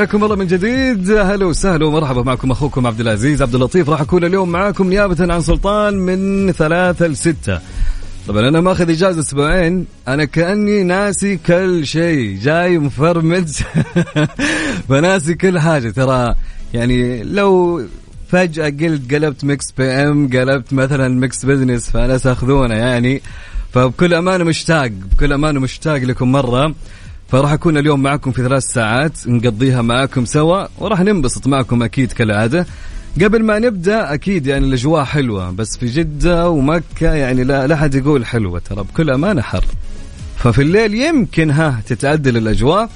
حياكم الله من جديد. هلا وسهلا ومرحبا معكم أخوكم عبد العزيز عبد اللطيف. راح أكون اليوم معاكم نيابة عن سلطان من ثلاثة لستة. طبعا أنا ماخذ إجازة أسبوعين. أنا كأني ناسي كل شيء. جاي مفرمت فناسي كل حاجة. ترى يعني لو فجأة قلت قلبت Mix PM قلبت مثلا Mix Business فأنا تاخذونه يعني. فبكل أمانة مشتاق بكل أمانة مشتاق لكم مرة. فراح أكون اليوم معكم في ثلاث ساعات نقضيها معكم سوا وراح ننبسط معكم أكيد كالعادة. قبل ما نبدأ أكيد يعني الأجواء حلوة بس في جدة ومكة يعني لا لا حد يقول حلوة ترى بكل أمانة حر. ففي الليل يمكن ها تتعدل الأجواء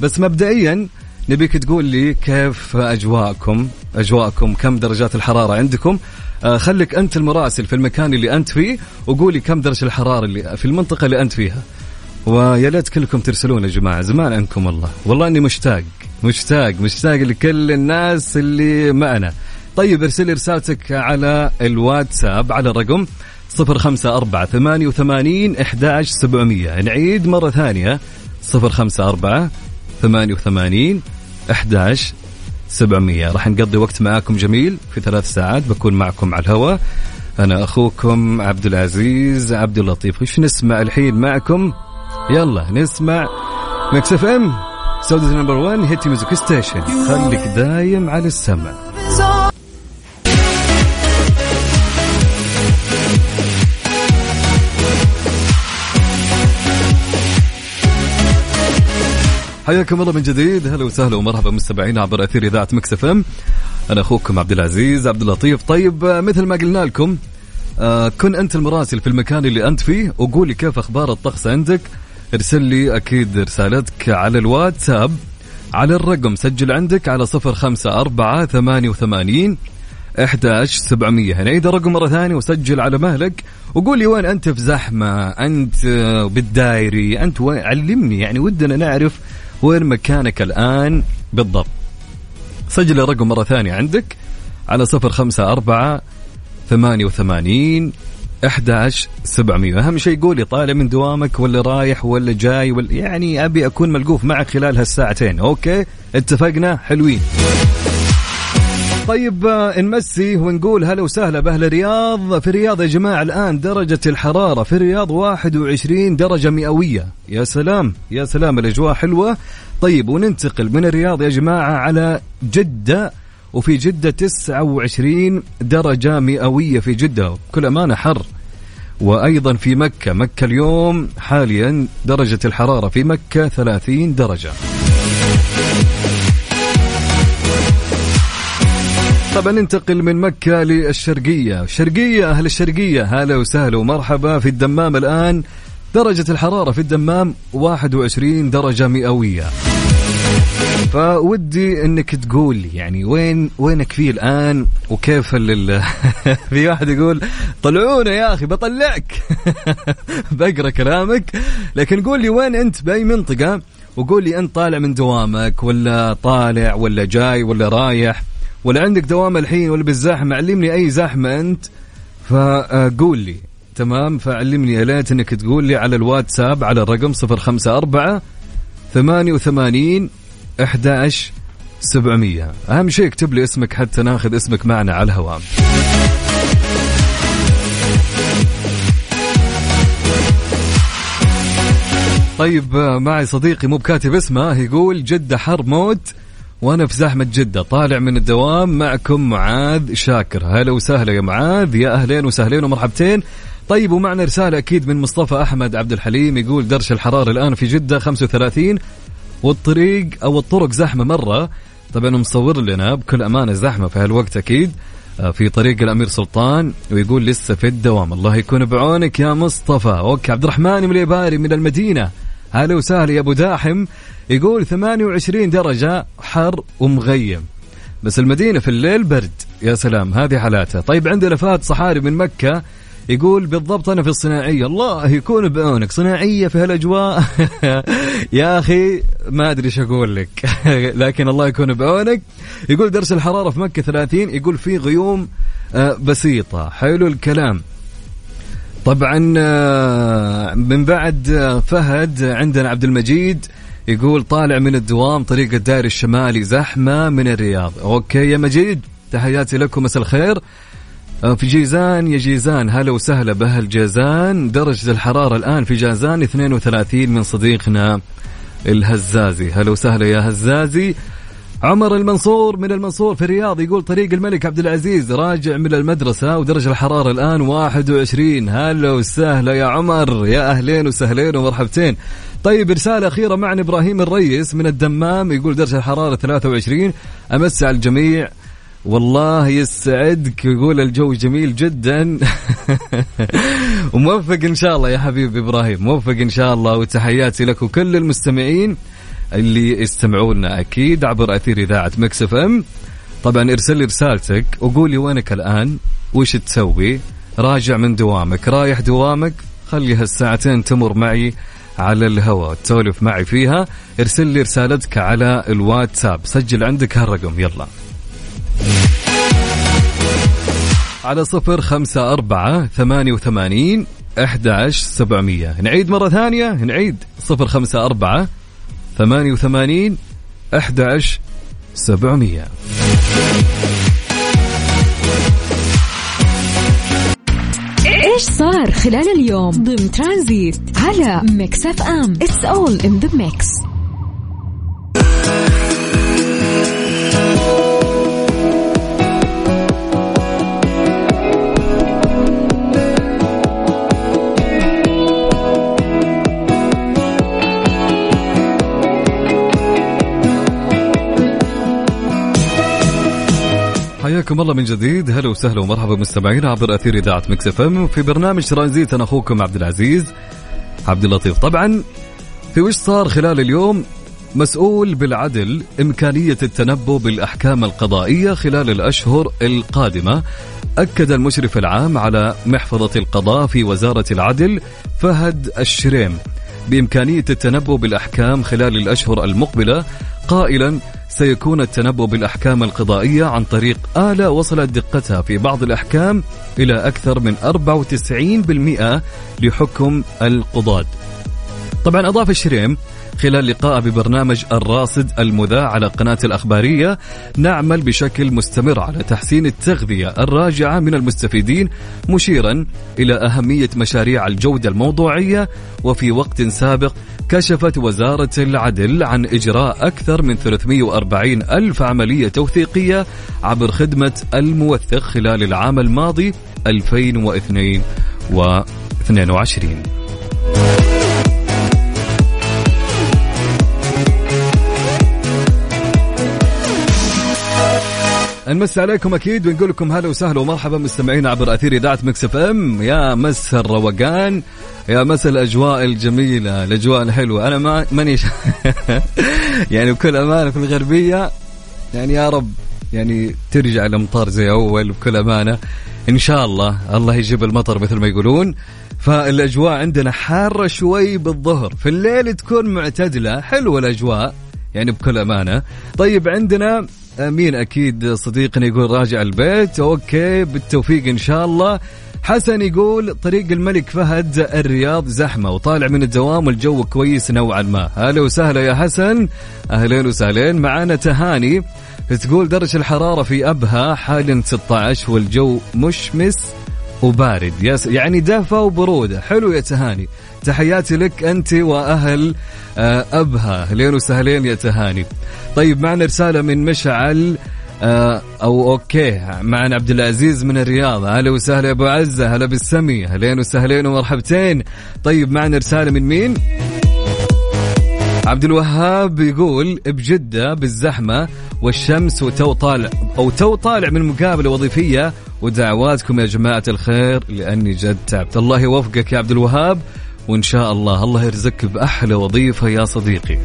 بس مبدئيا نبيك تقول لي كيف أجواءكم؟ أجواءكم كم درجات الحرارة عندكم؟ آه خليك أنت المراسل في المكان اللي أنت فيه وقولي كم درجة الحرارة اللي في المنطقة اللي أنت فيها. ويا ليت كلكم ترسلون يا جماعة زمان عنكم والله. والله إني مشتاق مشتاق مشتاق لكل الناس اللي معنا. طيب ارسل رسالتك على الواتساب على الرقم 054 88 11 700 نعيد مرة ثانية 054 88 11 700 راح نقضي وقت معاكم جميل في ثلاث ساعات بكون معكم على الهواء. أنا أخوكم عبد العزيز عبد اللطيف. وش نسمع الحين معكم؟ يلا نسمع Mix FM Saudi's number 1 hit music station خليك دايم على السمع. حياكم الله من جديد. هلا وسهلا ومرحبا مستمعينا عبر أثير إذاعة Mix FM أنا أخوكم عبد العزيز عبد اللطيف. طيب آه، مثل ما قلنا لكم آه، كن أنت المراسل في المكان اللي أنت فيه وقولي كيف أخبار الطقس عندك. ارسل لي أكيد رسالتك على الواتساب. على الرقم سجل عندك على صفر خمسة أربعة ثمانية وثمانين 11700 نعيد الرقم مرة ثانية وسجل على مهلك وقول لي وين أنت في زحمة أنت آه، بالدايري أنت وين؟ علمني يعني ودنا نعرف وين مكانك الآن بالضبط. سجل الرقم مرة ثانية عندك على صفر خمسة أربعة ثمانية وثمانين 11700 أهم شيء قولي طالع من دوامك ولا رايح ولا جاي ولا يعني أبي أكون ملقوف معك خلال هالساعتين. أوكي؟ اتفقنا؟ حلوين. طيب آه، نمسي ونقول هلا وسهلا بأهل الرياض. في الرياض يا جماعة الآن درجة الحرارة في الرياض 21 درجة مئوية. يا سلام يا سلام الأجواء حلوة. طيب وننتقل من الرياض يا جماعة على جدة. وفي جدة 29 درجة مئوية في جدة. بكل أمانة حر. وأيضا في مكة. مكة اليوم حاليا درجة الحرارة في مكة 30 درجة. طبعا ننتقل من مكة للشرقية. الشرقية أهل الشرقية. هلا وسهلا ومرحبا في الدمام الآن. درجة الحرارة في الدمام 21 درجة مئوية. فودي إنك تقول لي يعني وين وينك فيه الآن وكيف في واحد يقول طلعونا يا أخي بطلعك. بقرأ كلامك. لكن قول لي وين أنت بأي منطقة وقول لي أنت طالع من دوامك ولا طالع ولا جاي ولا رايح ولا عندك دوام الحين ولا بالزحمه علمني أي زحمه أنت. فقول لي تمام؟ فعلمني يا ليت إنك تقول لي على الواتساب على الرقم 054 88 11 700 أهم شيء اكتب لي اسمك حتى ناخذ اسمك معنا على الهواء. طيب معي صديقي مو بكاتب اسمه يقول جدة حر موت وأنا في زحمة جدة طالع من الدوام معكم معاذ شاكر. هلا وسهلا يا معاذ يا أهلين وسهلين ومرحبتين. طيب ومعنا رسالة أكيد من مصطفى أحمد عبد الحليم يقول درجة الحرارة الآن في جدة 35 والطريق أو الطرق زحمة مرة. طبعا مصور لنا بكل أمانة زحمة في هالوقت أكيد. آه، في طريق الأمير سلطان ويقول لسه في الدوام. الله يكون بعونك يا مصطفى. أوكي عبد الرحمن مليباري من المدينة. هلا وسهلا يا أبو داحم. يقول 28 درجة حر ومغيم. بس المدينة في الليل برد. يا سلام هذه حالاتها. طيب عندنا فهد صحاري من مكة. يقول بالضبط أنا في الصناعية. الله يكون بعونك صناعية في هالأجواء. يا أخي ما أدري إيش أقول لك. لكن الله يكون بعونك يقول درجه الحرارة في مكة 30 يقول في غيوم آه، بسيطة. حلو الكلام. طبعا آه، من بعد آه، فهد عندنا عبد المجيد يقول طالع من الدوام طريق الدائري الشمالي زحمة من الرياض. أوكي يا مجيد تحياتي لكم مساء الخير. في جيزان يا جيزان هلا وسهلا بأهل جيزان درجة الحرارة الآن في جازان 32 من صديقنا الهزازي. هلا وسهلا يا هزازي. عمر المنصور من المنصور في الرياض يقول طريق الملك عبد العزيز راجع من المدرسة ودرجة الحرارة الآن 21 هلا وسهلا يا عمر. يا أهلين وسهلين ومرحبتين. طيب رسالة أخيرة معنا إبراهيم الريس من الدمام يقول درجة الحرارة 23 أمسي على الجميع. والله يسعدك يقول الجو جميل جدا. وموفق إن شاء الله يا حبيبي إبراهيم موفق إن شاء الله وتحياتي لك وكل المستمعين اللي يستمعونا أكيد عبر أثير إذاعة Mix FM. طبعا ارسل لي رسالتك وقول لي وينك الآن؟ وش تسوي؟ راجع من دوامك رايح دوامك؟ خلي هالساعتين تمر معي على الهواء تسولف معي فيها. ارسل لي رسالتك على الواتساب سجل عندك هالرقم يلا. على صفر خمسة أربعة ثمانية وثمانين أحد عشر سبعمية. نعيد مرة ثانية. نعيد. صفر خمسة أربعة ثمانية وثمانين أحد عشر سبعمية. إيش صار خلال اليوم؟ ضمن ترانزيت على Mix FM. It's all in the mix حياكم الله من جديد. هلا وسهلا ومرحبا مستمعينا عبر أثير إذاعة Mix FM. في برنامج ترانزيت أنا أخوكم عبد العزيز عبد اللطيف. طبعا في وش صار خلال اليوم؟ مسؤول بالعدل إمكانية التنبؤ بالأحكام القضائية خلال الأشهر القادمة. أكد المشرف العام على محفظة القضاء في وزارة العدل فهد الشريم. بإمكانية التنبؤ بالأحكام خلال الأشهر المقبلة قائلا سيكون التنبؤ بالأحكام القضائية عن طريق آلة وصلت دقتها في بعض الأحكام إلى أكثر من 94% لحكم القضاة. طبعا أضاف الشريم خلال لقاء ببرنامج الراصد المذاع على قناة الأخبارية نعمل بشكل مستمر على تحسين التغذية الراجعة من المستفيدين مشيرا إلى أهمية مشاريع الجودة الموضوعية وفي وقت سابق كشفت وزارة العدل عن إجراء أكثر من 340 ألف عملية توثيقية عبر خدمة الموثق خلال العام الماضي 2022 نمسي عليكم أكيد ونقول لكم هلا وسهلا ومرحبا مستمعينا عبر أثير إذاعة Mix FM. يا مساء الروقان يا مس الأجواء الجميلة الأجواء الحلوة. أنا ما ماني. يعني بكل أمانة في الغربية يعني يا رب يعني ترجع الامطار زي أول بكل أمانة. إن شاء الله الله يجيب المطر مثل ما يقولون. فالأجواء عندنا حارة شوي بالظهر. في الليل تكون معتدلة حلوة الأجواء يعني بكل أمانة. طيب عندنا مين أكيد صديقنا يقول راجع البيت. أوكي بالتوفيق إن شاء الله. حسن يقول طريق الملك فهد الرياض زحمة وطالع من الدوام والجو كويس نوعا ما. هلا وسهلا يا حسن. أهلين وسهلين. معانا تهاني تقول درجة الحرارة في أبها حاليا 16 والجو مشمس وبارد. يعني دفى وبرودة. حلو يا تهاني. تحياتي لك أنت وأهل آه، أبها اهلين وسهلين يا تهاني. طيب معنا رسالة من مشعل آه، أو okay معنا عبد العزيز من الرياض. هلا وسهلا أبو عزة هلا بالسمي. اهلين وسهلين ومرحبتين. طيب معنا رسالة من مين؟ عبد الوهاب يقول بجدة بالزحمة والشمس وتو طالع أو تو طالع من مقابلة وظيفية. ودعواتكم يا جماعة الخير لأني جد تعبت. الله يوفقك يا عبد الوهاب. وإن شاء الله. الله يرزقك بأحلى وظيفة يا صديقي.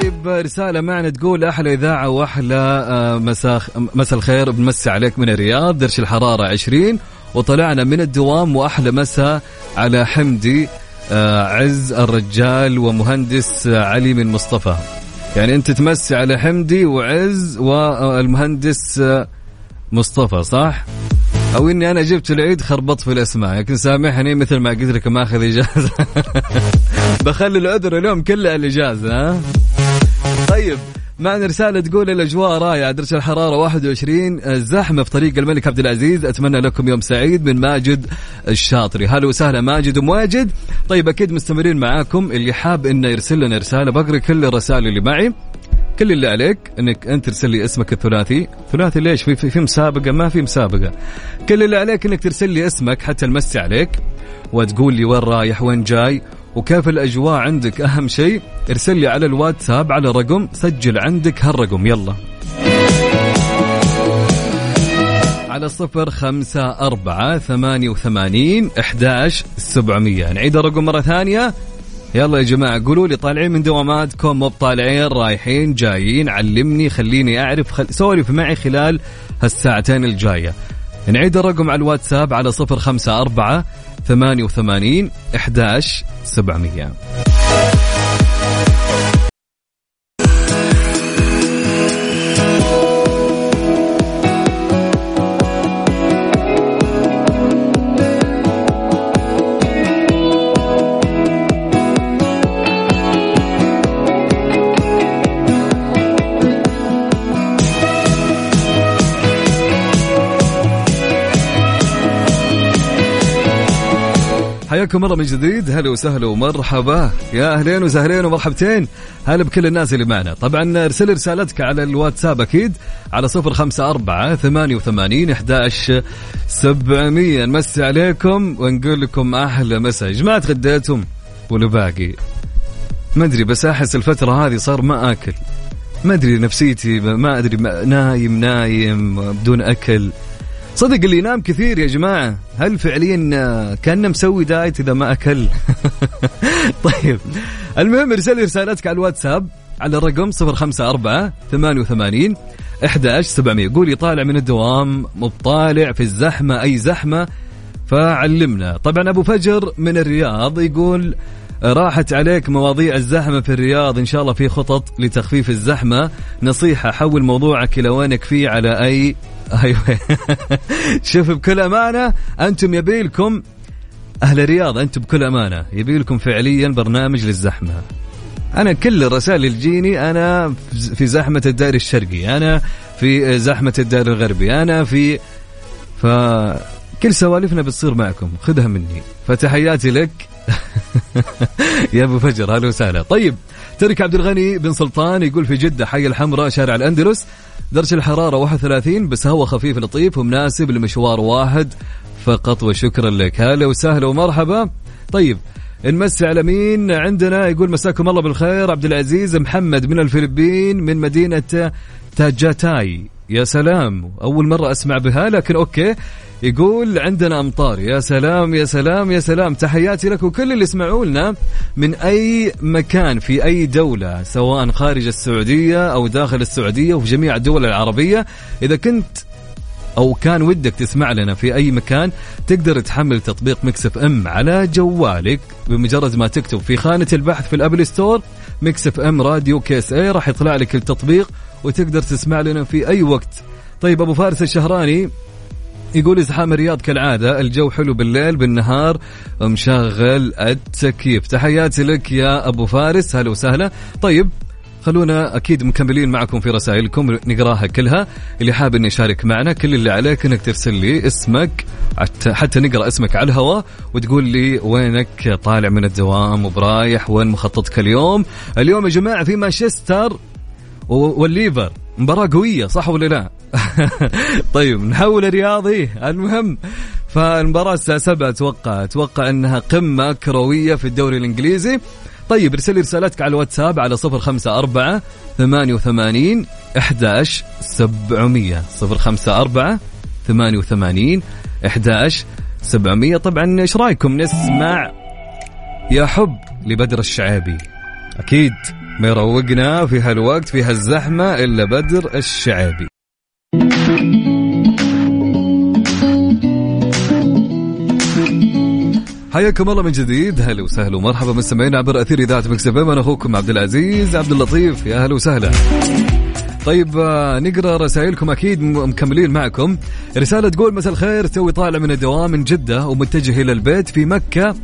طيب رسالة معنا تقول أحلى إذاعة وأحلى آه، مساء مساء الخير. بنمسي عليك من الرياض درش الحرارة 20 وطلعنا من الدوام وأحلى مساء على حمدي آه، عز الرجال ومهندس علي من مصطفى. يعني أنت تمسي على حمدي وعز والمهندس آه، مصطفى صح؟ أو إني أنا جبت العيد خربطت في الأسماء لكن سامحني مثل ما قلت لك ماخذ إجازة. بخلي العذر اليوم كله الإجازة ها؟ طيب معنا رسالة تقول الأجواء رائعة درجة الحرارة 21 الزحمة في طريق الملك عبد العزيز أتمنى لكم يوم سعيد من ماجد الشاطري. هلا وسهلا ماجد ومواجد طيب أكيد مستمرين معاكم اللي حاب إنه يرسل لنا رسالة بقري كل الرسائل اللي معي. كل اللي عليك إنك أنت ترسل لي اسمك الثلاثي. ثلاثي ليش؟ في, في, في مسابقة؟ ما في مسابقة. كل اللي عليك إنك ترسل لي اسمك حتى نمسي عليك وتقول لي وين رايح وين جاي وكيف الأجواء عندك. أهم شيء ارسل لي على الواتساب على رقم سجل عندك هالرقم. يلا. على صفر خمسة أربعة ثمانية وثمانين إحداش سبعمية. نعيد الرقم مرة ثانية. يلا يا جماعة قولوا لي طالعين من دواماتكم مو طالعين رايحين جايين علمني خليني أعرف خل... سولف معي خلال هالساعتين الجاية. نعيد الرقم على الواتساب على صفر خمسة أربعة ثمانية وثمانين إحداش سبعمية. حياكم الله من جديد. هلا وسهلا ومرحبا. يا أهلين وسهلين ومرحبتين. هلا بكل الناس اللي معنا. طبعا ارسل رسالتك على الواتساب أكيد على صفر خمسة أربعة ثمانية وثمانين إحداش سبعمية. نمسي عليكم ونقول لكم أحلى مساء. جماعة غديتم ولا باقي؟ ما أدري بس أحس الفترة هذه صار ما آكل. ما أدري نفسيتي ما أدري ما نايم نايم بدون أكل. صدق اللي ينام كثير يا جماعة. هل فعليا كان مسوي دايت إذا ما أكل؟ طيب. المهم ارسل رسالتك على الواتساب على الرقم 054 88 11 700 قولي طالع من الدوام مطالع في الزحمة أي زحمة فعلمنا. طبعا أبو فجر من الرياض يقول راحت عليك مواضيع الزحمة في الرياض. إن شاء الله في خطط لتخفيف الزحمة. نصيحة حول موضوعك إلى وينك فيه على أي أيوة. شوف بكل أمانة أنتم يبيلكم أهل الرياض أنتم بكل أمانة يبيلكم فعليا برنامج للزحمة. أنا كل الرسائل اللي تجيني أنا في زحمة الدائري الشرقي أنا في زحمة الدائري الغربي أنا في فكل سوالفنا بتصير معكم خذها مني. فتحياتي لك. يا أبو فجر أهلا وسهلا. طيب تركي عبد الغني بن سلطان يقول في جدة حي الحمراء شارع الأندلس. درجة الحرارة 31 بس هو خفيف لطيف ومناسب لمشوار واحد فقط وشكرا لك. هلا وسهلا ومرحبا. طيب نمسي على مين عندنا؟ يقول مساكم الله بالخير عبد العزيز محمد من الفلبين من مدينة تاجاتاي. يا سلام أول مرة أسمع بها لكن okay. يقول عندنا أمطار. يا سلام يا سلام يا سلام. تحياتي لك وكل اللي يسمعوا لنا من أي مكان في أي دولة سواء خارج السعودية أو داخل السعودية وفي جميع الدول العربية. إذا كنت أو كان ودك تسمع لنا في أي مكان تقدر تحمل تطبيق Mix FM على جوالك. بمجرد ما تكتب في خانة البحث في ال App Store Mix FM Radio KSA راح يطلع لك التطبيق وتقدر تسمع لنا في أي وقت. طيب أبو فارس الشهراني يقول إزحام الرياض كالعادة الجو حلو بالليل بالنهار مشغل التكييف. تحياتي لك يا أبو فارس هلا وسهلا. طيب خلونا أكيد مكملين معكم في رسائلكم نقراها كلها. اللي حاب إنه يشارك معنا كل اللي عليك إنك ترسل لي اسمك حتى, نقرأ اسمك على الهواء وتقول لي وينك طالع من الدوام وبرايح وين مخططك اليوم. اليوم يا جماعة في مانشستر والليفر مباراة قوية صح ولا لا؟ طيب نحول رياضي المهم فالمباراة الساعة 7 أتوقع أتوقع أنها قمة كروية في الدوري الإنجليزي. طيب ارسل لي رسالتك على الواتساب على 054 88 11 700 054 88 11 700 طبعا إيش رأيكم؟ نسمع يا حب لبدر الشعابي أكيد ما يروقنا في هالوقت في هالزحمة إلا بدر الشعابي حياكم الله من جديد. هلا وسهلا ومرحبا مستمعينا عبر أثير إذاعة Mix أنا أخوكم عبد العزيز عبد اللطيف. يا هلا وسهلا. طيب آه، نقرأ رسائلكم. أكيد مكملين معكم. رسالة تقول مساء الخير توي طالع من الدوام من جدة ومتجه إلى البيت في مكة.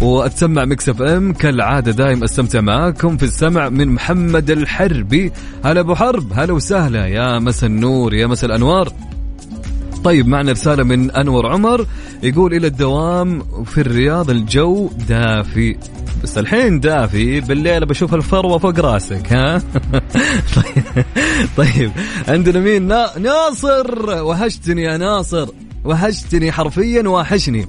وأتسمع Mix FM كالعادة دايم أستمتع معاكم في السمع من محمد الحربي. هلا أبو حرب هلا وسهلا. يا مسا النور يا مسا الأنوار. طيب معنا رسالة من أنور عمر. يقول إلى الدوام في الرياض الجو دافي. بس الحين دافي بالليل بشوف الفروة فوق راسك ها؟ طيب عندنا مين؟ ناصر. وحشتني يا ناصر. وحشتني حرفيا واحشني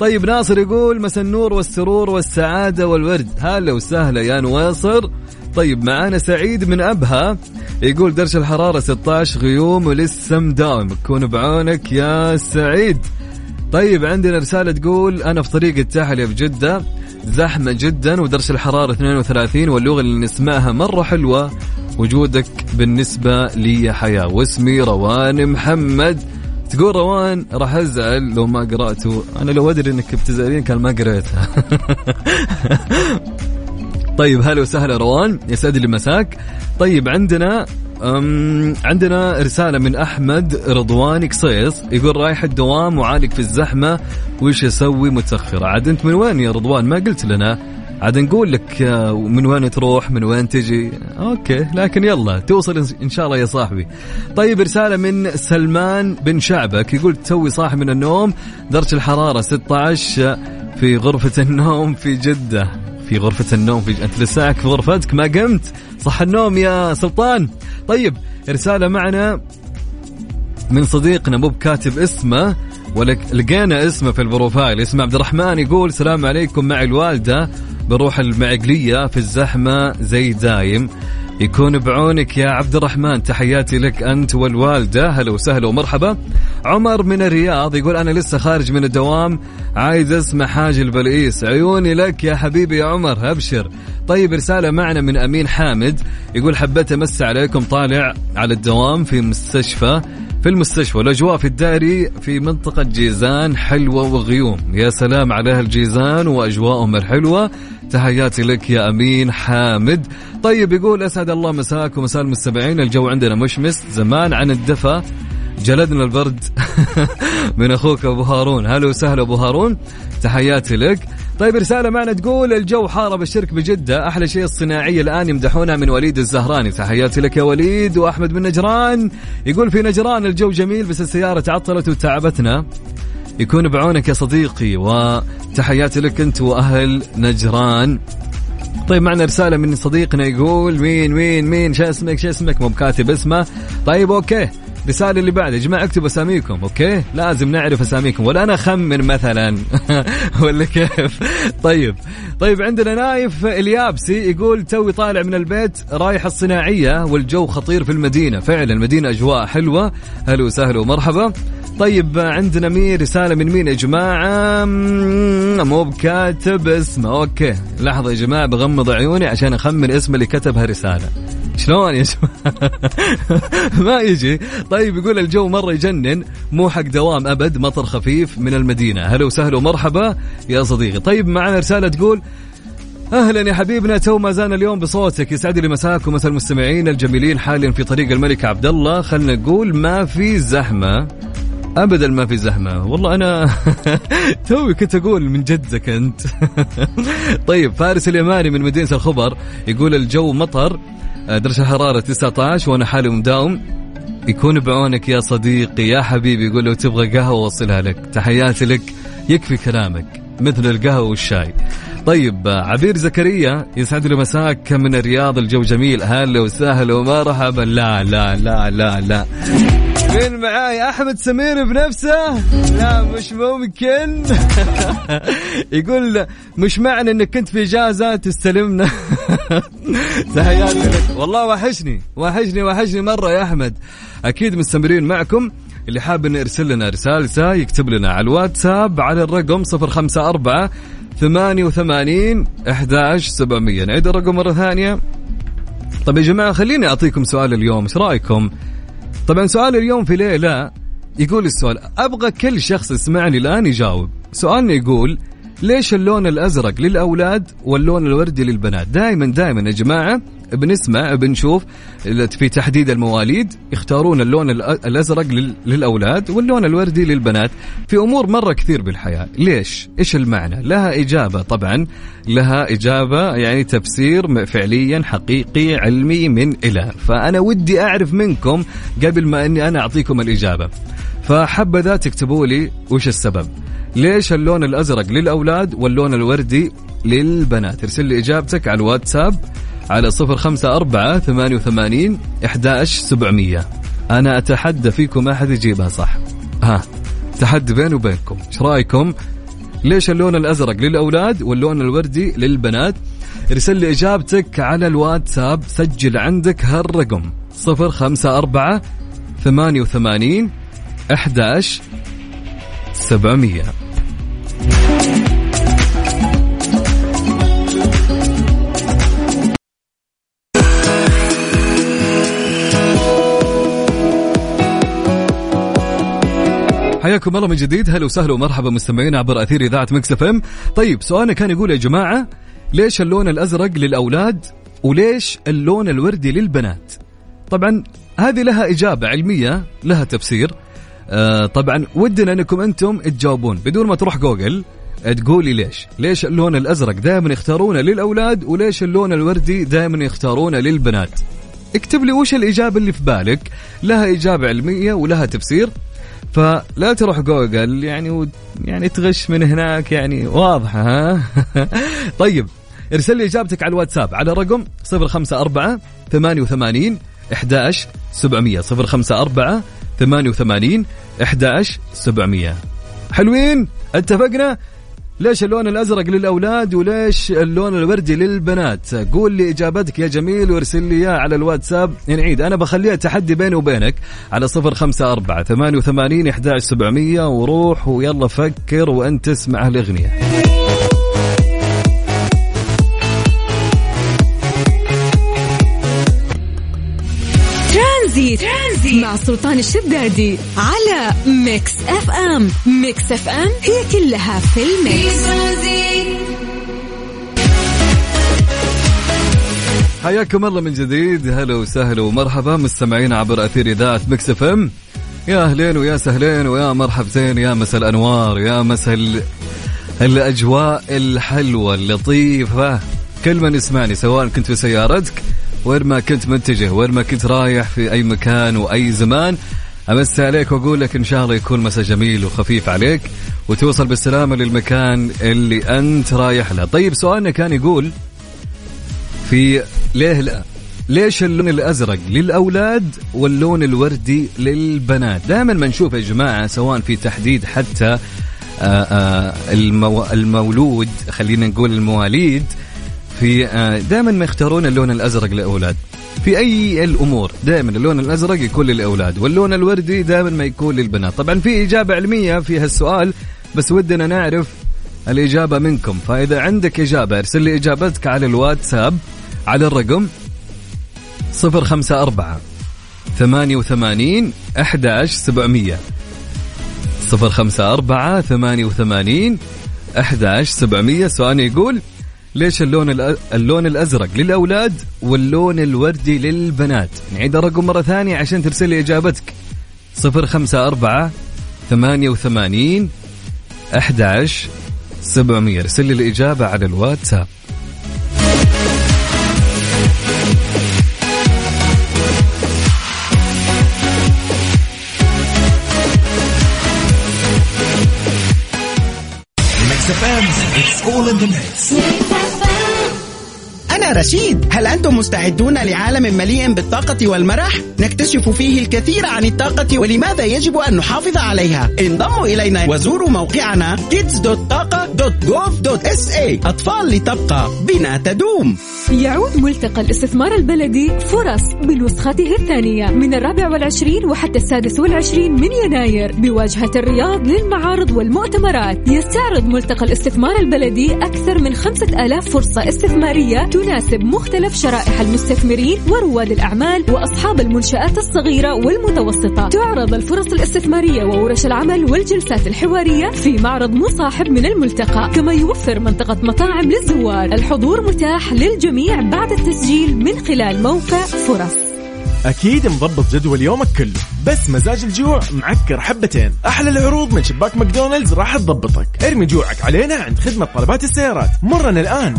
طيب ناصر يقول مسا النور والسرور والسعادة والورد. هلا وسهلا يا نواصر. طيب معانا سعيد من أبها يقول درجة الحرارة 16 غيوم ولسه مداوم. كون بعونك يا سعيد. طيب عندنا رسالة تقول أنا في طريق التحلية في جدة. زحمة جدا ودرجة الحرارة 32 واللغة اللي نسمعها مرة حلوة. وجودك بالنسبة لي يا حياة. واسمي روان محمد. تقول روان راح أزعل لو ما قرأته. أنا لو أدري إنك بتزعلين كان ما قريتها. طيب هلا وسهلا روان يسعد لي مساك. طيب عندنا أم عندنا رسالة من أحمد رضوان قصيص يقول رايح الدوام وعالق في الزحمة وش أسوي متأخر عاد أنت من وين يا رضوان؟ ما قلت لنا. عاد نقول لك آه، من وين تروح من وين تجي؟ أوكي لكن يلا توصل إن شاء الله يا صاحبي. طيب رسالة من سلمان بن شعبك يقول تسوي صاحي من النوم درجة الحرارة 16 في غرفة النوم في جدة. في غرفة النوم في أنت لساك في غرفتك ما قمت. صح النوم يا سلطان. طيب رسالة معنا من صديقنا مو بكاتب اسمه ولقينا اسمه في البروفايل. اسمه عبد الرحمن يقول السلام عليكم مع الوالدة بروح المعقلية في الزحمة زي دايم يكون بعونك يا عبد الرحمن. تحياتي لك أنت والوالدة. هلا وسهلا ومرحبا. عمر من الرياض يقول أنا لسه خارج من الدوام عايز أسمع حاج البلئيس عيوني لك يا حبيبي يا عمر أبشر. طيب رسالة معنا من أمين حامد يقول حبيت أمس عليكم طالع على الدوام في مستشفى. في المستشفى الأجواء في الداري في منطقة جيزان حلوة وغيوم. يا سلام على الجيزان وأجواءهم الحلوة. تحياتي لك يا أمين حامد. طيب يقول أسعد الله مساك ومساء المستمعين. الجو عندنا مشمس. زمان عن الدفا جلدنا البرد. من أخوك أبو هارون. هلا وسهلا أبو هارون. تحياتي لك. طيب رسالة معنا تقول الجو حارب الشرك بجدة. أحلى شيء الصناعية الآن يمدحونها من وليد الزهراني. تحياتي لك يا وليد وأحمد من نجران. يقول في نجران الجو جميل بس السيارة تعطلت وتعبتنا. يكون بعونك يا صديقي وتحياتي لك أنت وأهل نجران. طيب معنا رسالة من صديقنا يقول مين مين مين؟ شو اسمك شو اسمك؟ مو بكاتب اسمه. طيب okay. الرسالة اللي بعد يا جماعة اكتبوا أساميكم okay؟ لازم نعرف أساميكم. ولا أنا أخمن مثلا. ولا كيف؟ طيب. طيب عندنا نايف اليابسي يقول توي طالع من البيت رايح الصناعية والجو خطير في المدينة. فعلا المدينة أجواء حلوة. هلا وسهلا ومرحبا. طيب عندنا مين رسالة من مين يا جماعة؟ مو بكاتب اسمه. okay. لحظة يا جماعة بغمض عيوني عشان أخمن اسم اللي كتب هالرسالة شلون يا جماعة؟ ما يجي. طيب يقول الجو مرة يجنن مو حق دوام أبد مطر خفيف من المدينة. هلا وسهلا ومرحبا يا صديقي. طيب معنا رسالة تقول أهلا يا حبيبنا تو ما زال اليوم بصوتك. يسعد لي مساكم مثل المستمعين الجميلين حاليا في طريق الملك عبد الله. خلنا نقول ما في زحمة. ابدا ما في زحمة. والله أنا توي كنت أقول من جدك أنت. طيب فارس اليماني من مدينة الخبر يقول الجو مطر. درجة الحرارة 19 وأنا حالي مداوم. يكون بعونك يا صديقي يا حبيبي يقول لو تبغى قهوة وصلها لك. تحياتي لك يكفي كلامك مثل القهوة والشاي. طيب عبير زكريا يسعد لي مساك من الرياض الجو جميل. هلا وسهلا ومرحبا لا لا لا لا لا. مين معاي أحمد سمير بنفسه؟ لا مش ممكن. يقول مش معنى إنك كنت في اجازه تستلمنا. تحياتي لك. والله وحشني وحشني وحشني مرة يا أحمد. أكيد مستمرين معكم. اللي حاب إنه يرسل لنا رسالته يكتب لنا على الواتساب على الرقم 054 88 11700 نعيد الرقم مرة ثانية. طيب يا جماعة خليني أعطيكم سؤال اليوم. إيش رأيكم؟ طبعا سؤال اليوم في ليلى يقول السؤال أبغى كل شخص يسمعني الآن يجاوب. سؤالنا يقول ليش اللون الأزرق للأولاد واللون الوردي للبنات؟ دائما دائما يا جماعة بنسمع بنشوف في تحديد المواليد يختارون اللون الأزرق للأولاد واللون الوردي للبنات. في أمور مرة كثير بالحياة. ليش؟ إيش المعنى؟ لها إجابة طبعا. لها إجابة يعني تفسير فعليا حقيقي علمي من إلى. فأنا ودي أعرف منكم قبل ما إني أنا أعطيكم الإجابة. فحبذا تكتبوا لي وش السبب. ليش اللون الأزرق للأولاد واللون الوردي للبنات؟ ارسل لي إجابتك على الواتساب. على 054 88 11700 أنا أتحدى فيكم ما حد يجيبها صح؟ ها تحدي بيني وبينكم. إيش رأيكم؟ ليش اللون الأزرق للأولاد واللون الوردي للبنات؟ ارسل لي إجابتك على الواتساب سجل عندك هالرقم 054 88 11 700 حياكم الله من جديد. هلا وسهلا ومرحبا مستمعين عبر أثير إذاعة مكس إف إم. طيب سؤالنا كان يقول يا جماعة ليش اللون الأزرق للأولاد وليش اللون الوردي للبنات؟ طبعا هذه لها إجابة علمية لها تفسير. آه طبعا ودنا أنكم أنتم تجاوبون. بدون ما تروح جوجل تقولي ليش. ليش اللون الأزرق دائما يختارونه للأولاد وليش اللون الوردي دائما يختارونه للبنات؟ اكتب لي وش الإجابة اللي في بالك. لها إجابة علمية ولها تفسير. فلا تروح جوجل يعني و يعني تغش من هناك يعني واضحة ها؟ طيب ارسل لي إجابتك على الواتساب على الرقم 054 88 11 700 054 88 11 700 حلوين اتفقنا؟ ليش اللون الأزرق للأولاد وليش اللون الوردي للبنات؟ قول لي إجابتك يا جميل وارسل لي اياه على الواتساب. نعيد أنا بخليها تحدي بيني وبينك على صفر خمسة أربعة ثمانية وثمانين إحدى سبعمية وروح ويلا فكر وأنت تسمع الأغنية. Tranzit. Tranzit مع سلطان الشدادي على Mix FM. Mix FM هي كلها في ال Mix. حياكم الله من جديد. هلا وسهلا ومرحبا مستمعين عبر أثير إذاعة Mix FM. يا أهلين ويا سهلين ويا مرحبتين يا مسا الأنوار يا مسا الأجواء الحلوة اللطيفة. كل من يسمعني سواء كنت في سيارتك وين ما كنت متجه وين ما كنت رايح في أي مكان وأي زمان أمسي عليك وأقول لك إن شاء الله يكون مساء جميل وخفيف عليك وتوصل بالسلامة للمكان اللي أنت رايح له. طيب سؤالنا كان يقول في ليه لا؟ ليش اللون الأزرق للأولاد واللون الوردي للبنات؟ دائما ما نشوف يا جماعة سواء في تحديد حتى آه، آه، المو المولود خلينا نقول المواليد في آه، دائما ما يختارون اللون الأزرق للاولاد في أي الأمور دائما اللون الأزرق يكون للأولاد واللون الوردي دائما ما يكون للبنات. طبعا في إجابة علمية في هالسؤال بس ودنا نعرف الإجابة منكم. فإذا عندك إجابة ارسل لي إجابتك على الواتساب على الرقم 054 88 11700 054 88 11700 سؤال يقول ليش اللون اللون الأزرق للأولاد واللون الوردي للبنات؟ نعيد الرقم مرة ثانية عشان ترسل لي إجابتك. 054 88 11 700 ارسل لي الإجابة على الواتساب. It's all in the mix. رشيد. هل أنتم مستعدون لعالم مليء بالطاقة والمرح؟ نكتشف فيه الكثير عن الطاقة ولماذا يجب أن نحافظ عليها؟ انضموا إلينا. وزوروا موقعنا kids.taqa.gov.sa أطفال لتبقى بنا تدوم. يعود ملتقى الاستثمار البلدي فرص بنسخته الثانية من الرابع والعشرين وحتى السادس والعشرين من يناير بواجهة الرياض للمعارض والمؤتمرات. يستعرض ملتقى الاستثمار البلدي أكثر من خمسة آلاف فرصة استثمارية تناسب مختلف شرائح المستثمرين ورواد الأعمال وأصحاب المنشآت الصغيرة والمتوسطة. تعرض الفرص الاستثمارية وورش العمل والجلسات الحوارية في معرض مصاحب من الملتقى. كما يوفر منطقة مطاعم للزوار. الحضور متاح للجميع بعد التسجيل من خلال موقع فرص. أكيد مضبط جدول يومك كله. بس مزاج الجوع معكر حبتين. أحلى العروض من شباك ماكدونالدز راح تضبطك. ارمي جوعك علينا عند خدمة طلبات السيارات. مرنا الآن.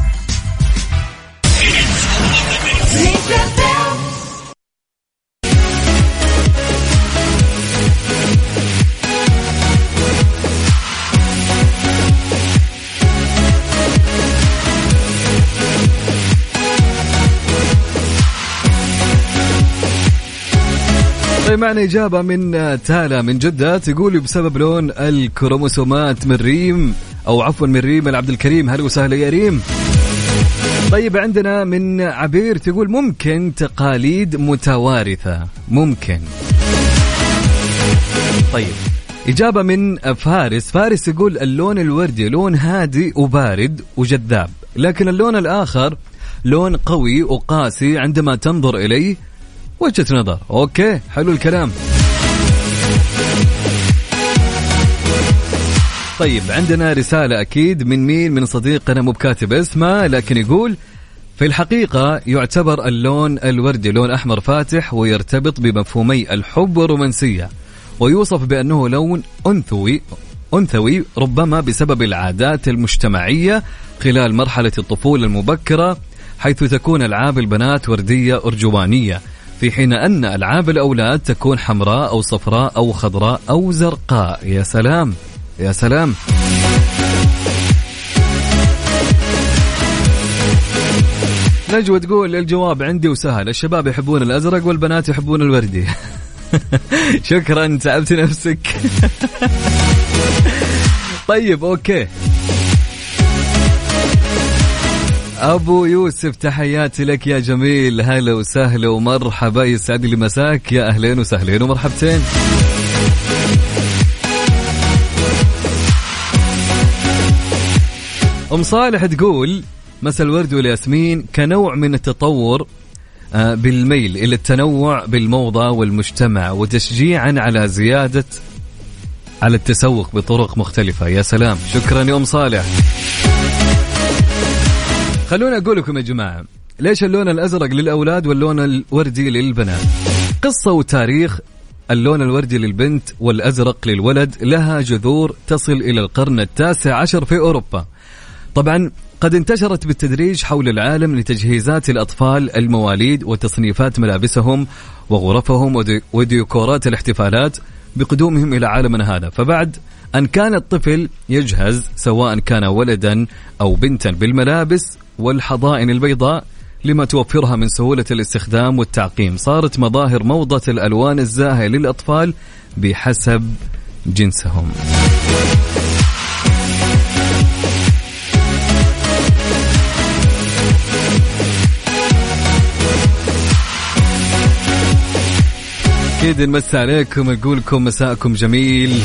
طيب معنا إجابة من تالا من جدة تقول بسبب لون الكروموسومات من ريم أو عفوا من ريم العبد الكريم هلا وسهلا يا ريم؟ طيب عندنا من عبير تقول ممكن تقاليد متوارثة ممكن. طيب إجابة من فارس فارس يقول اللون الوردي لون هادي وبارد وجذاب لكن اللون الآخر لون قوي وقاسي عندما تنظر إليه وجهة نظر. أوكي حلو الكلام. طيب عندنا رسالة أكيد من مين من صديقنا مو بكاتب اسمه لكن يقول في الحقيقة يعتبر اللون الوردي لون أحمر فاتح ويرتبط بمفهومي الحب والرومانسية ويوصف بأنه لون أنثوي أنثوي ربما بسبب العادات المجتمعية خلال مرحلة الطفولة المبكرة حيث تكون ألعاب البنات وردية أرجوانية في حين أن ألعاب الأولاد تكون حمراء أو صفراء أو خضراء أو زرقاء. يا سلام. يا سلام. نجوى تقول الجواب عندي وسهل. الشباب يحبون الأزرق والبنات يحبون الوردي. شكرا. تعبت نفسك. طيب أوكي. أبو يوسف تحياتي لك يا جميل. هلا وسهلا ومرحبا. يسعد لي مساك. يا أهلين وسهلين ومرحبتين. أم صالح تقول مسا الورد والياسمين. كنوع من التطور آه، بالميل إلى التنوع بالموضة والمجتمع وتشجيعا على زيادة على التسوق بطرق مختلفة. يا سلام. شكرا يا أم صالح. خلوني أقول لكم يا جماعة ليش اللون الأزرق للأولاد واللون الوردي للبنات؟ قصة وتاريخ اللون الوردي للبنت والأزرق للولد لها جذور تصل إلى القرن التاسع عشر في أوروبا. طبعا قد انتشرت بالتدريج حول العالم لتجهيزات الأطفال المواليد وتصنيفات ملابسهم وغرفهم وديكورات الاحتفالات بقدومهم إلى عالمنا هذا. فبعد أن كان الطفل يجهز سواء كان ولدا أو بنتا بالملابس والحضائن البيضاء لما توفرها من سهولة الاستخدام والتعقيم. صارت مظاهر موضة الألوان الزاهية للأطفال بحسب جنسهم. أكيد نمسي عليكم نقول لكم مساءكم جميل.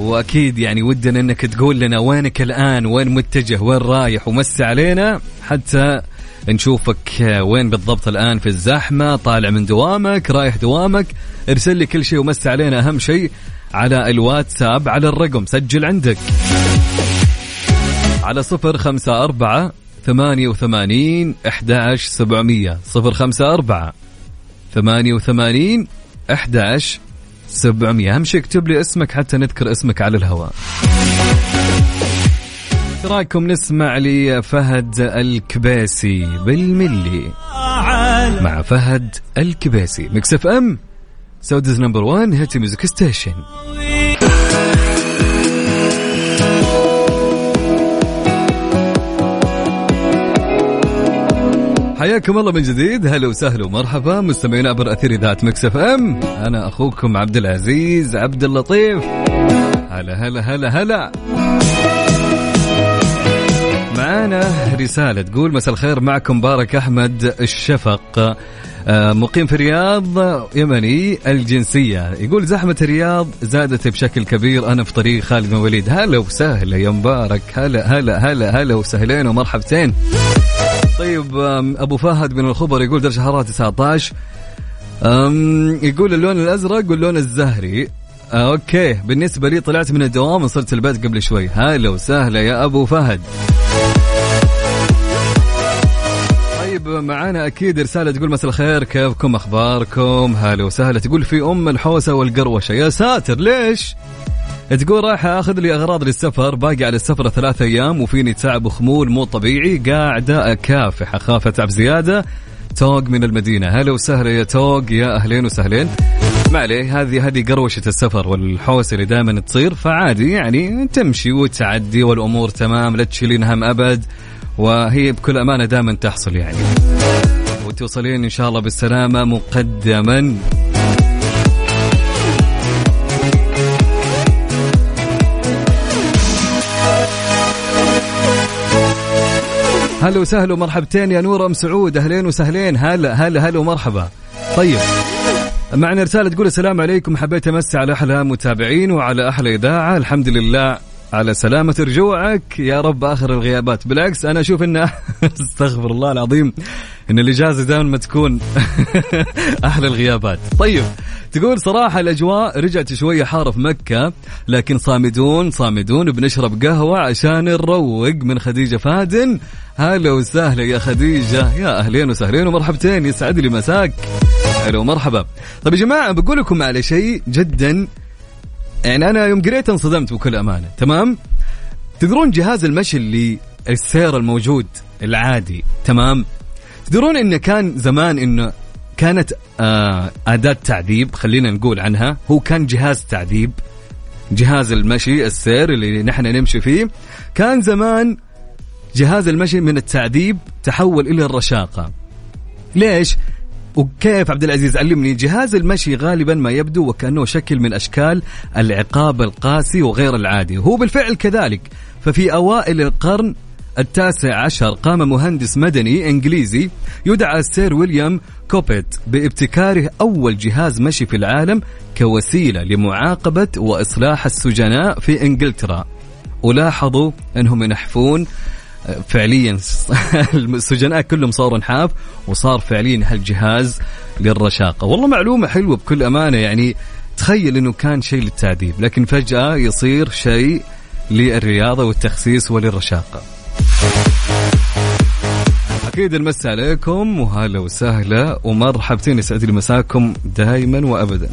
وأكيد يعني ودنا إنك تقول لنا وينك الآن؟ وين متجه؟ وين رايح؟ ومسي علينا حتى نشوفك وين بالضبط الآن في الزحمة طالع من دوامك رايح دوامك. ارسل لي كل شيء ومسي علينا أهم شيء على الواتساب على الرقم. سجل عندك. على صفر خمسة أربعة ثمانية وثمانين أحداش سبعمية. صفر خمسة أربعة ثمانية وثمانين أحداش 700 أهم شيء اكتب لي اسمك حتى نذكر اسمك على الهواء. رأيكم نسمع لي فهد الكباسي بالملي؟ مع فهد الكباسي. Mix FM. Saudi's number 1 hit music station. حياكم الله من جديد. هلا وسهلا ومرحبا. مستمعين عبر أثير إذاعة Mix FM. أنا أخوكم عبد العزيز عبد اللطيف. هلا هلا هلا هلا. معانا رسالة تقول مساء الخير معكم مبارك أحمد الشفق. آه، مقيم في الرياض يمني الجنسية. يقول زحمة الرياض زادت بشكل كبير. أنا في طريق خالد بن وليد. هلا وسهلا يا مبارك. هلا هلا هلا هلا وسهلين ومرحبتين. طيب أبو فهد من الخبر يقول درجة حرارة 19 أم يقول اللون الأزرق واللون الزهري. آه، okay. بالنسبة لي طلعت من الدوام وصلت البيت قبل شوي. هلا وسهلا يا أبو فهد. طيب معانا أكيد رسالة تقول مساء الخير كيفكم أخباركم؟ هلا وسهلا. تقول في أم الحوسة والقروشة. يا ساتر ليش؟ تقول رايحة آخذ لي أغراض للسفر باقي على السفر ثلاثة أيام وفيني تعب وخمول مو طبيعي قاعدة أكافح أخاف أتعب زيادة. توق من المدينة. هلا وسهلا يا توق يا أهلين وسهلين. ما عليه هذه هذه قروشة السفر والحوسة اللي دائما تصير. فعادي يعني تمشي وتعدي والأمور تمام لا تشيلين هم أبد. وهي بكل أمانة دائما تحصل يعني. وتوصلين إن شاء الله بالسلامة مقدما. هلا وسهلا ومرحبتين يا نور أم سعود. أهلين وسهلين. هلا هلا هلا ومرحبا. طيب معنا رسالة تقول السلام عليكم. حبيت أمسي على أحلى متابعين وعلى أحلى إذاعة. الحمد لله على سلامة رجوعك يا رب آخر الغيابات. بالعكس أنا أشوف أن أستغفر الله العظيم أن الإجازة دائما ما تكون أحلى الغيابات. طيب تقول صراحة الأجواء رجعت شوية حارة في مكة لكن صامدون صامدون بنشرب قهوة عشان نروق من خديجة فادن هلا وسهلا يا خديجة. يا أهلين وسهلين ومرحبتين يسعد لي مساك. هلا ومرحبا. طيب يا جماعة بقول لكم على شيء جدا يعني أنا يوم قريت انصدمت بكل أمانة. تمام؟ تدرون جهاز المشي اللي السير الموجود العادي. تمام؟ تدرون انه كان زمان انه كانت آه أداة تعذيب خلينا نقول عنها هو كان جهاز تعذيب. جهاز المشي السير اللي نحن نمشي فيه كان زمان جهاز المشي من التعذيب تحول إلى الرشاقة. ليش؟ وكيف عبد العزيز علمني جهاز المشي غالبا ما يبدو وكأنه شكل من أشكال العقاب القاسي وغير العادي. هو بالفعل كذلك. ففي أوائل القرن التاسع عشر قام مهندس مدني إنجليزي يدعى سير ويليام كوبيت بابتكاره أول جهاز مشي في العالم كوسيلة لمعاقبة وإصلاح السجناء في إنجلترا. ولاحظوا أنهم ينحفون فعليا السجناء كلهم صاروا نحاف وصار فعليا هالجهاز للرشاقة. والله معلومة حلوة بكل أمانة يعني تخيل إنه كان شيء للتعذيب لكن فجأة يصير شيء للرياضة والتخسيس وللرشاقة. أكيد نمسي عليكم وهلا وسهلا ومرحبتين يسعد لي مساكم دائما وابدا.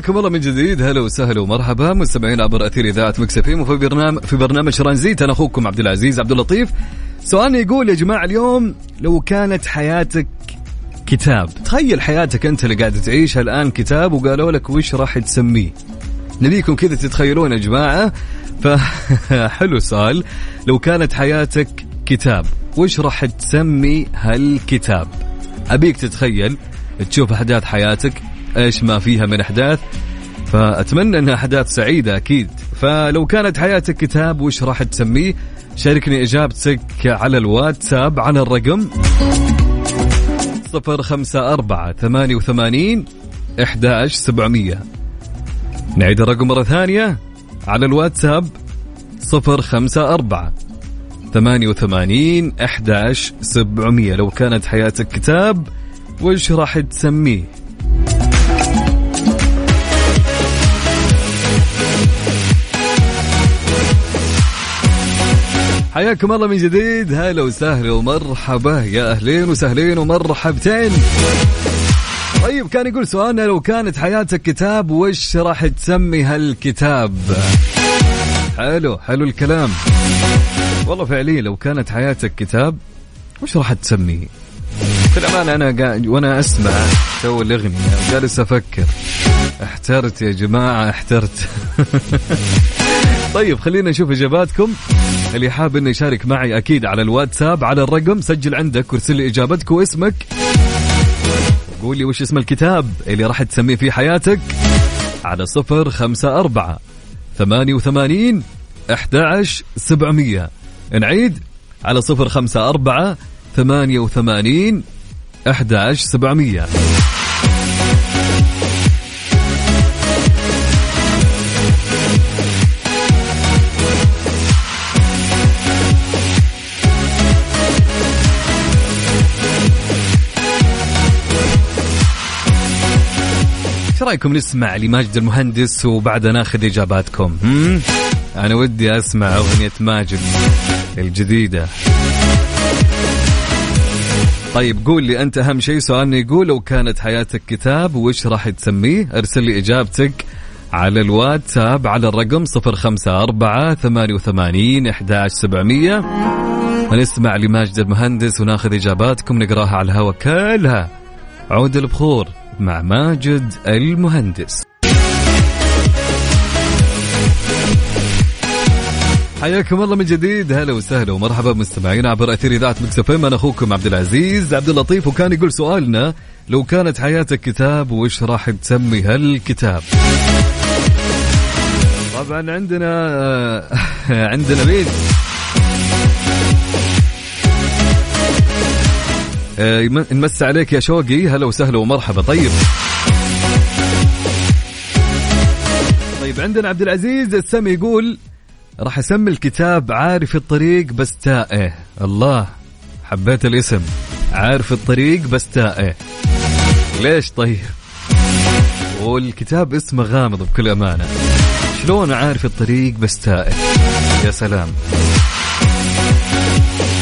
حياكم الله من جديد. هلا وسهلا ومرحبا. مستمعين عبر أثير إذاعة مكسفين وفي برنامج في برنامج ترانزيت أنا أخوكم عبد العزيز عبد اللطيف. سؤالنا يقول يا جماعة اليوم لو كانت حياتك كتاب تخيل حياتك أنت اللي قاعد تعيشها الآن كتاب وقالوا لك وش راح تسميه؟ نبيكم كذا تتخيلون يا جماعة. فحلو سؤال لو كانت حياتك كتاب وش راح تسمي هالكتاب؟ أبيك تتخيل. تشوف أحداث حياتك إيش ما فيها من أحداث فأتمنى إنها أحداث سعيدة أكيد. فلو كانت حياتك كتاب وش راح تسميه؟ شاركني إجابتك على الواتساب على الرقم صفر خمسة أربعة ثمانية وثمانين إحداش سبعمية. نعيد الرقم مرة ثانية على الواتساب صفر خمسة أربعة ثمانية وثمانين إحداش سبعمية. لو كانت حياتك كتاب وش راح تسميه؟ حياكم الله من جديد. هلا وسهلا ومرحبا. يا أهلين وسهلين ومرحبتين. طيب كان يقول سؤالنا لو كانت حياتك كتاب وش راح تسمي هالكتاب؟ حلو حلو الكلام. والله فعليا لو كانت حياتك كتاب وش راح تسميه؟ في الأمانة أنا قاعد وأنا أسمع تو الأغنية جالس أفكر. احترت يا جماعة احترت. طيب خلينا نشوف إجاباتكم. اللي حاب إنه يشارك معي أكيد على الواتساب على الرقم سجل عندك وارسل لي إجابتك واسمك. قول لي وش اسم الكتاب اللي راح تسميه في حياتك. على صفر خمسة أربعة ثمانية وثمانين أحد سبعمية. نعيد على صفر خمسة أربعة ثمانية وثمانين أحد سبعمية. إيش رأيكم نسمع لماجد المهندس وبعدها ناخذ إجاباتكم؟ هم؟ أنا ودي أسمع أغنية ماجد الجديدة. طيب قول لي أنت أهم شيء سؤالنا يقول لو كانت حياتك كتاب وش راح تسميه؟ ارسل لي إجابتك على الواتساب على الرقم 054 88 11700 ونسمع لماجد المهندس وناخذ إجاباتكم نقراها على الهواء كلها. عود البخور مع ماجد المهندس. حياكم الله من جديد. هلا وسهلا ومرحبا بمستمعينا عبر أثير إذاعة مكس إف أنا أخوكم عبد العزيز عبد اللطيف وكان يقول سؤالنا لو كانت حياتك كتاب وش راح تسمي هالكتاب؟ طبعا عندنا عندنا مين؟ آه، نمس عليك يا شوقي. هلا وسهلا ومرحبا. طيب. طيب عندنا عبد العزيز السمي يقول راح اسمي الكتاب عارف الطريق بس تائه. الله حبيت الاسم. عارف الطريق بس تائه. ليش طيب؟ والكتاب اسمه غامض بكل أمانة. شلون عارف الطريق بس تائه؟ يا سلام.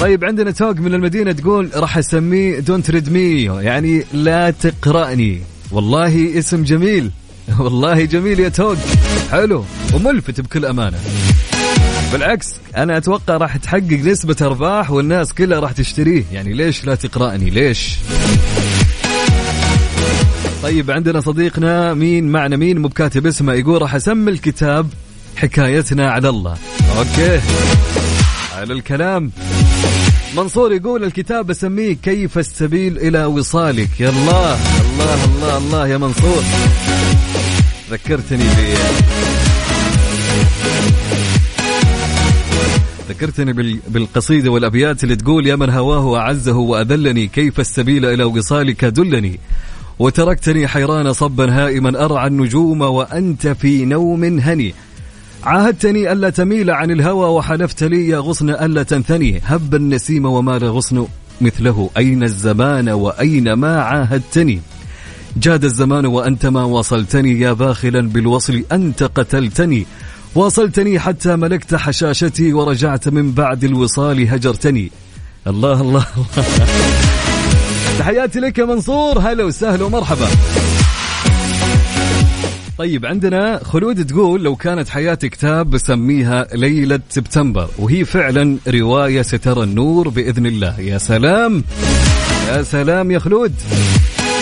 طيب عندنا توق من المدينة تقول راح أسميه don't read me يعني لا تقرأني. والله اسم جميل. والله جميل يا توق. حلو. وملفت بكل أمانة. بالعكس أنا أتوقع راح تحقق نسبة أرباح والناس كلها راح تشتريه. يعني ليش لا تقرأني؟ ليش؟ طيب عندنا صديقنا مين معنا؟ مين مو بكاتب اسمه؟ يقول راح أسمي الكتاب حكايتنا على الله. أوكي. على الكلام. منصور يقول الكتاب أسميه كيف السبيل إلى وصالك. يا الله الله الله الله يا منصور. ذكرتني ب ذكرتني بالقصيدة والأبيات اللي تقول يا من هواه أعزه وأذلني كيف السبيل إلى وصالك دلني؟ وتركتني حيران صبا هائما أرعى النجوم وأنت في نوم هني. عاهدتني ألا تميل عن الهوى وحلفت لي يا غصن ألا تنثني. هب النسيم ومال غصن مثله أين الزمان وأين ما عاهدتني؟ جاد الزمان وأنت ما وصلتني يا باخلا بالوصل أنت قتلتني. واصلتني حتى ملكت حشاشتي ورجعت من بعد الوصال هجرتني. الله الله الله. تحياتي لك يا منصور. هلا وسهلا ومرحبا. طيب عندنا خلود تقول لو كانت حياتي كتاب بسميها ليلة سبتمبر وهي فعلا رواية سترى النور بإذن الله. يا سلام يا سلام يا خلود.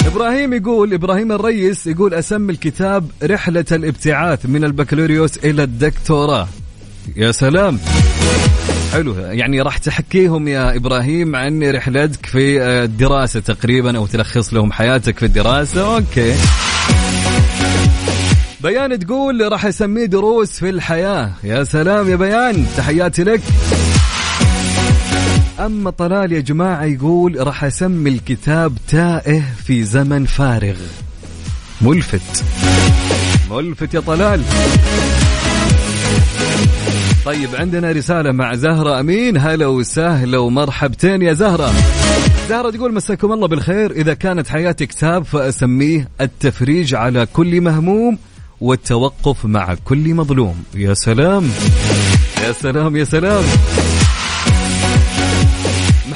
إبراهيم يقول إبراهيم الريس يقول أسمي الكتاب رحلة الابتعاث من البكالوريوس إلى الدكتوراه. يا سلام. حلو. يعني راح تحكيهم يا إبراهيم عن رحلتك في الدراسة تقريبا أو تلخص لهم حياتك في الدراسة. okay. بيان تقول راح أسميه دروس في الحياة. يا سلام يا بيان. تحياتي لك. أما طلال يا جماعة يقول راح أسمي الكتاب تائه في زمن فارغ. ملفت. ملفت يا طلال. طيب عندنا رسالة مع زهرة أمين. هلا وسهلا ومرحبتين يا زهرة. زهرة تقول مساكم الله بالخير. إذا كانت حياتي كتاب فأسميه التفريج على كل مهموم والتوقف مع كل مظلوم. يا سلام. يا سلام يا سلام.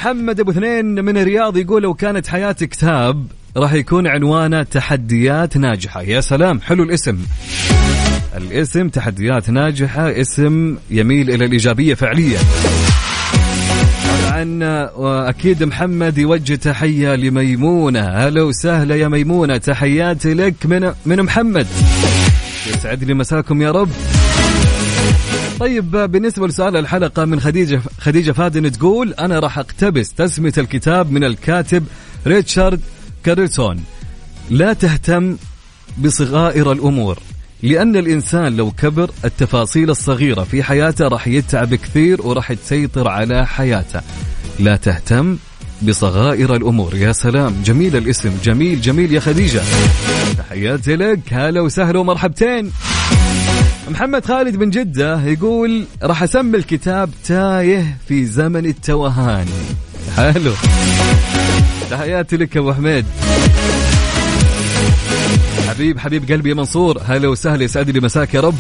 محمد أبو اثنين من الرياض يقول لو كانت حياتي كتاب راح يكون عنوانه تحديات ناجحة. يا سلام حلو الاسم. الاسم تحديات ناجحة اسم يميل إلى الإيجابية فعليا. طبعا وأكيد محمد يوجه تحية لميمونة. هلا وسهلا يا ميمونة تحياتي لك من من محمد. يسعد لي مساكم يا رب. طيب بالنسبة لسؤال الحلقة من خديجة خديجة فادن تقول أنا راح أقتبس تسمية الكتاب من الكاتب ريتشارد كارلسون لا تهتم بصغائر الأمور لأن الإنسان لو كبر التفاصيل الصغيرة في حياته راح يتعب كثير وراح تسيطر على حياته. لا تهتم بصغائر الأمور. يا سلام جميل الاسم جميل جميل يا خديجة. تحياتي لك هلا وسهلا ومرحبتين. محمد خالد من جدة يقول راح أسمي الكتاب تايه في زمن التوهان. حلو. تحياتي لك أبو حميد. حبيب حبيب قلبي يا منصور. هلا وسهلا يسعد لي مساك يا رب.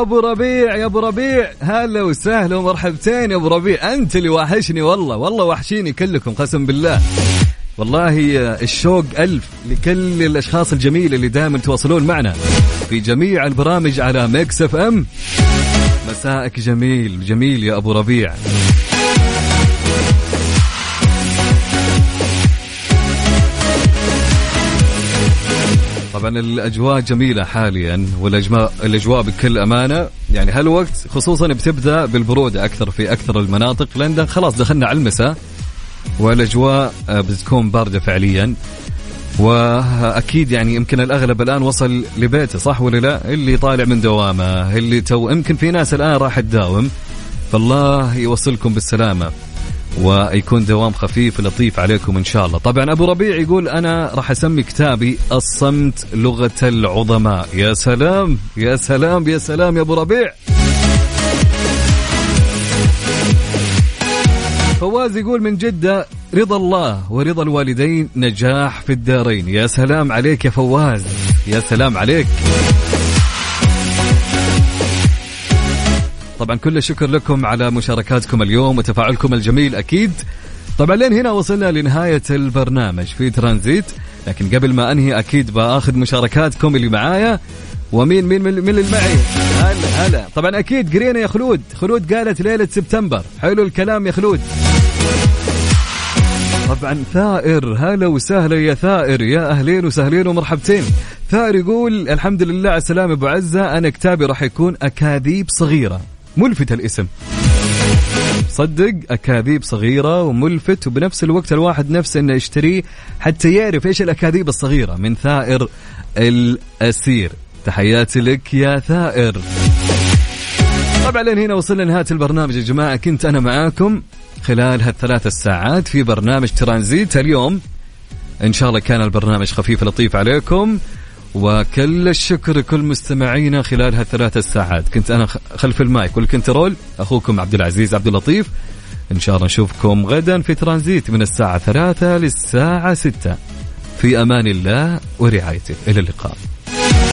أبو ربيع يا أبو ربيع. هلا وسهلا ومرحبتين يا أبو ربيع. أنت اللي واحشني والله والله واحشيني كلكم قسم بالله. والله الشوق ألف لكل الأشخاص الجميلة اللي دائما تواصلون معنا في جميع البرامج على Mix FM. مساءك جميل جميل يا أبو ربيع. طبعا الأجواء جميلة حاليا والاجواء الأجواء بكل أمانة. يعني هالوقت خصوصا بتبدأ بالبرودة أكثر في أكثر المناطق لأن خلاص دخلنا على المساء والأجواء آه، بتكون باردة فعليا. وأكيد يعني يمكن الأغلب الآن وصل لبيته صح ولا لا؟ اللي طالع من دوامه، اللي تو يمكن في ناس الآن راح تداوم. فالله يوصلكم بالسلامة. ويكون دوام خفيف لطيف عليكم إن شاء الله. طبعا أبو ربيع يقول أنا راح أسمي كتابي الصمت لغة العظماء، يا سلام يا سلام يا سلام يا أبو ربيع. فواز يقول من جدة رضا الله ورضا الوالدين نجاح في الدارين يا سلام عليك يا فواز يا سلام عليك طبعا كل الشكر لكم على مشاركاتكم اليوم وتفاعلكم الجميل أكيد. طبعا لين هنا وصلنا لنهاية البرنامج في ترانزيت لكن قبل ما أنهي أكيد بأخذ مشاركاتكم اللي معايا. ومين مين من, اللي معي؟ هلا هلا. طبعا أكيد قرينا يا خلود. خلود قالت ليلة سبتمبر. حلو الكلام يا خلود. طبعا ثائر. هلا وسهلا يا ثائر. يا أهلين وسهلين ومرحبتين. ثائر يقول الحمد لله على السلامة أبو عزة أنا كتابي راح يكون أكاذيب صغيرة. ملفت الاسم. صدق أكاذيب صغيرة وملفت وبنفس الوقت الواحد نفسه إنه يشتريه حتى يعرف إيش الأكاذيب الصغيرة من ثائر الأسير. تحياتي لك يا ثائر. طبعا لين هنا وصلنا لنهاية البرنامج يا جماعة. كنت أنا معاكم خلال هالثلاث الساعات في برنامج ترانزيت. اليوم إن شاء الله كان البرنامج خفيف لطيف عليكم. وكل الشكر لكل مستمعينا خلال هالثلاث الساعات كنت أنا خلف المايك. والكنترول أخوكم عبد العزيز عبد اللطيف. إن شاء الله نشوفكم غدا في ترانزيت من الساعة ثلاثة للساعة ستة. في أمان الله ورعايته. إلى اللقاء.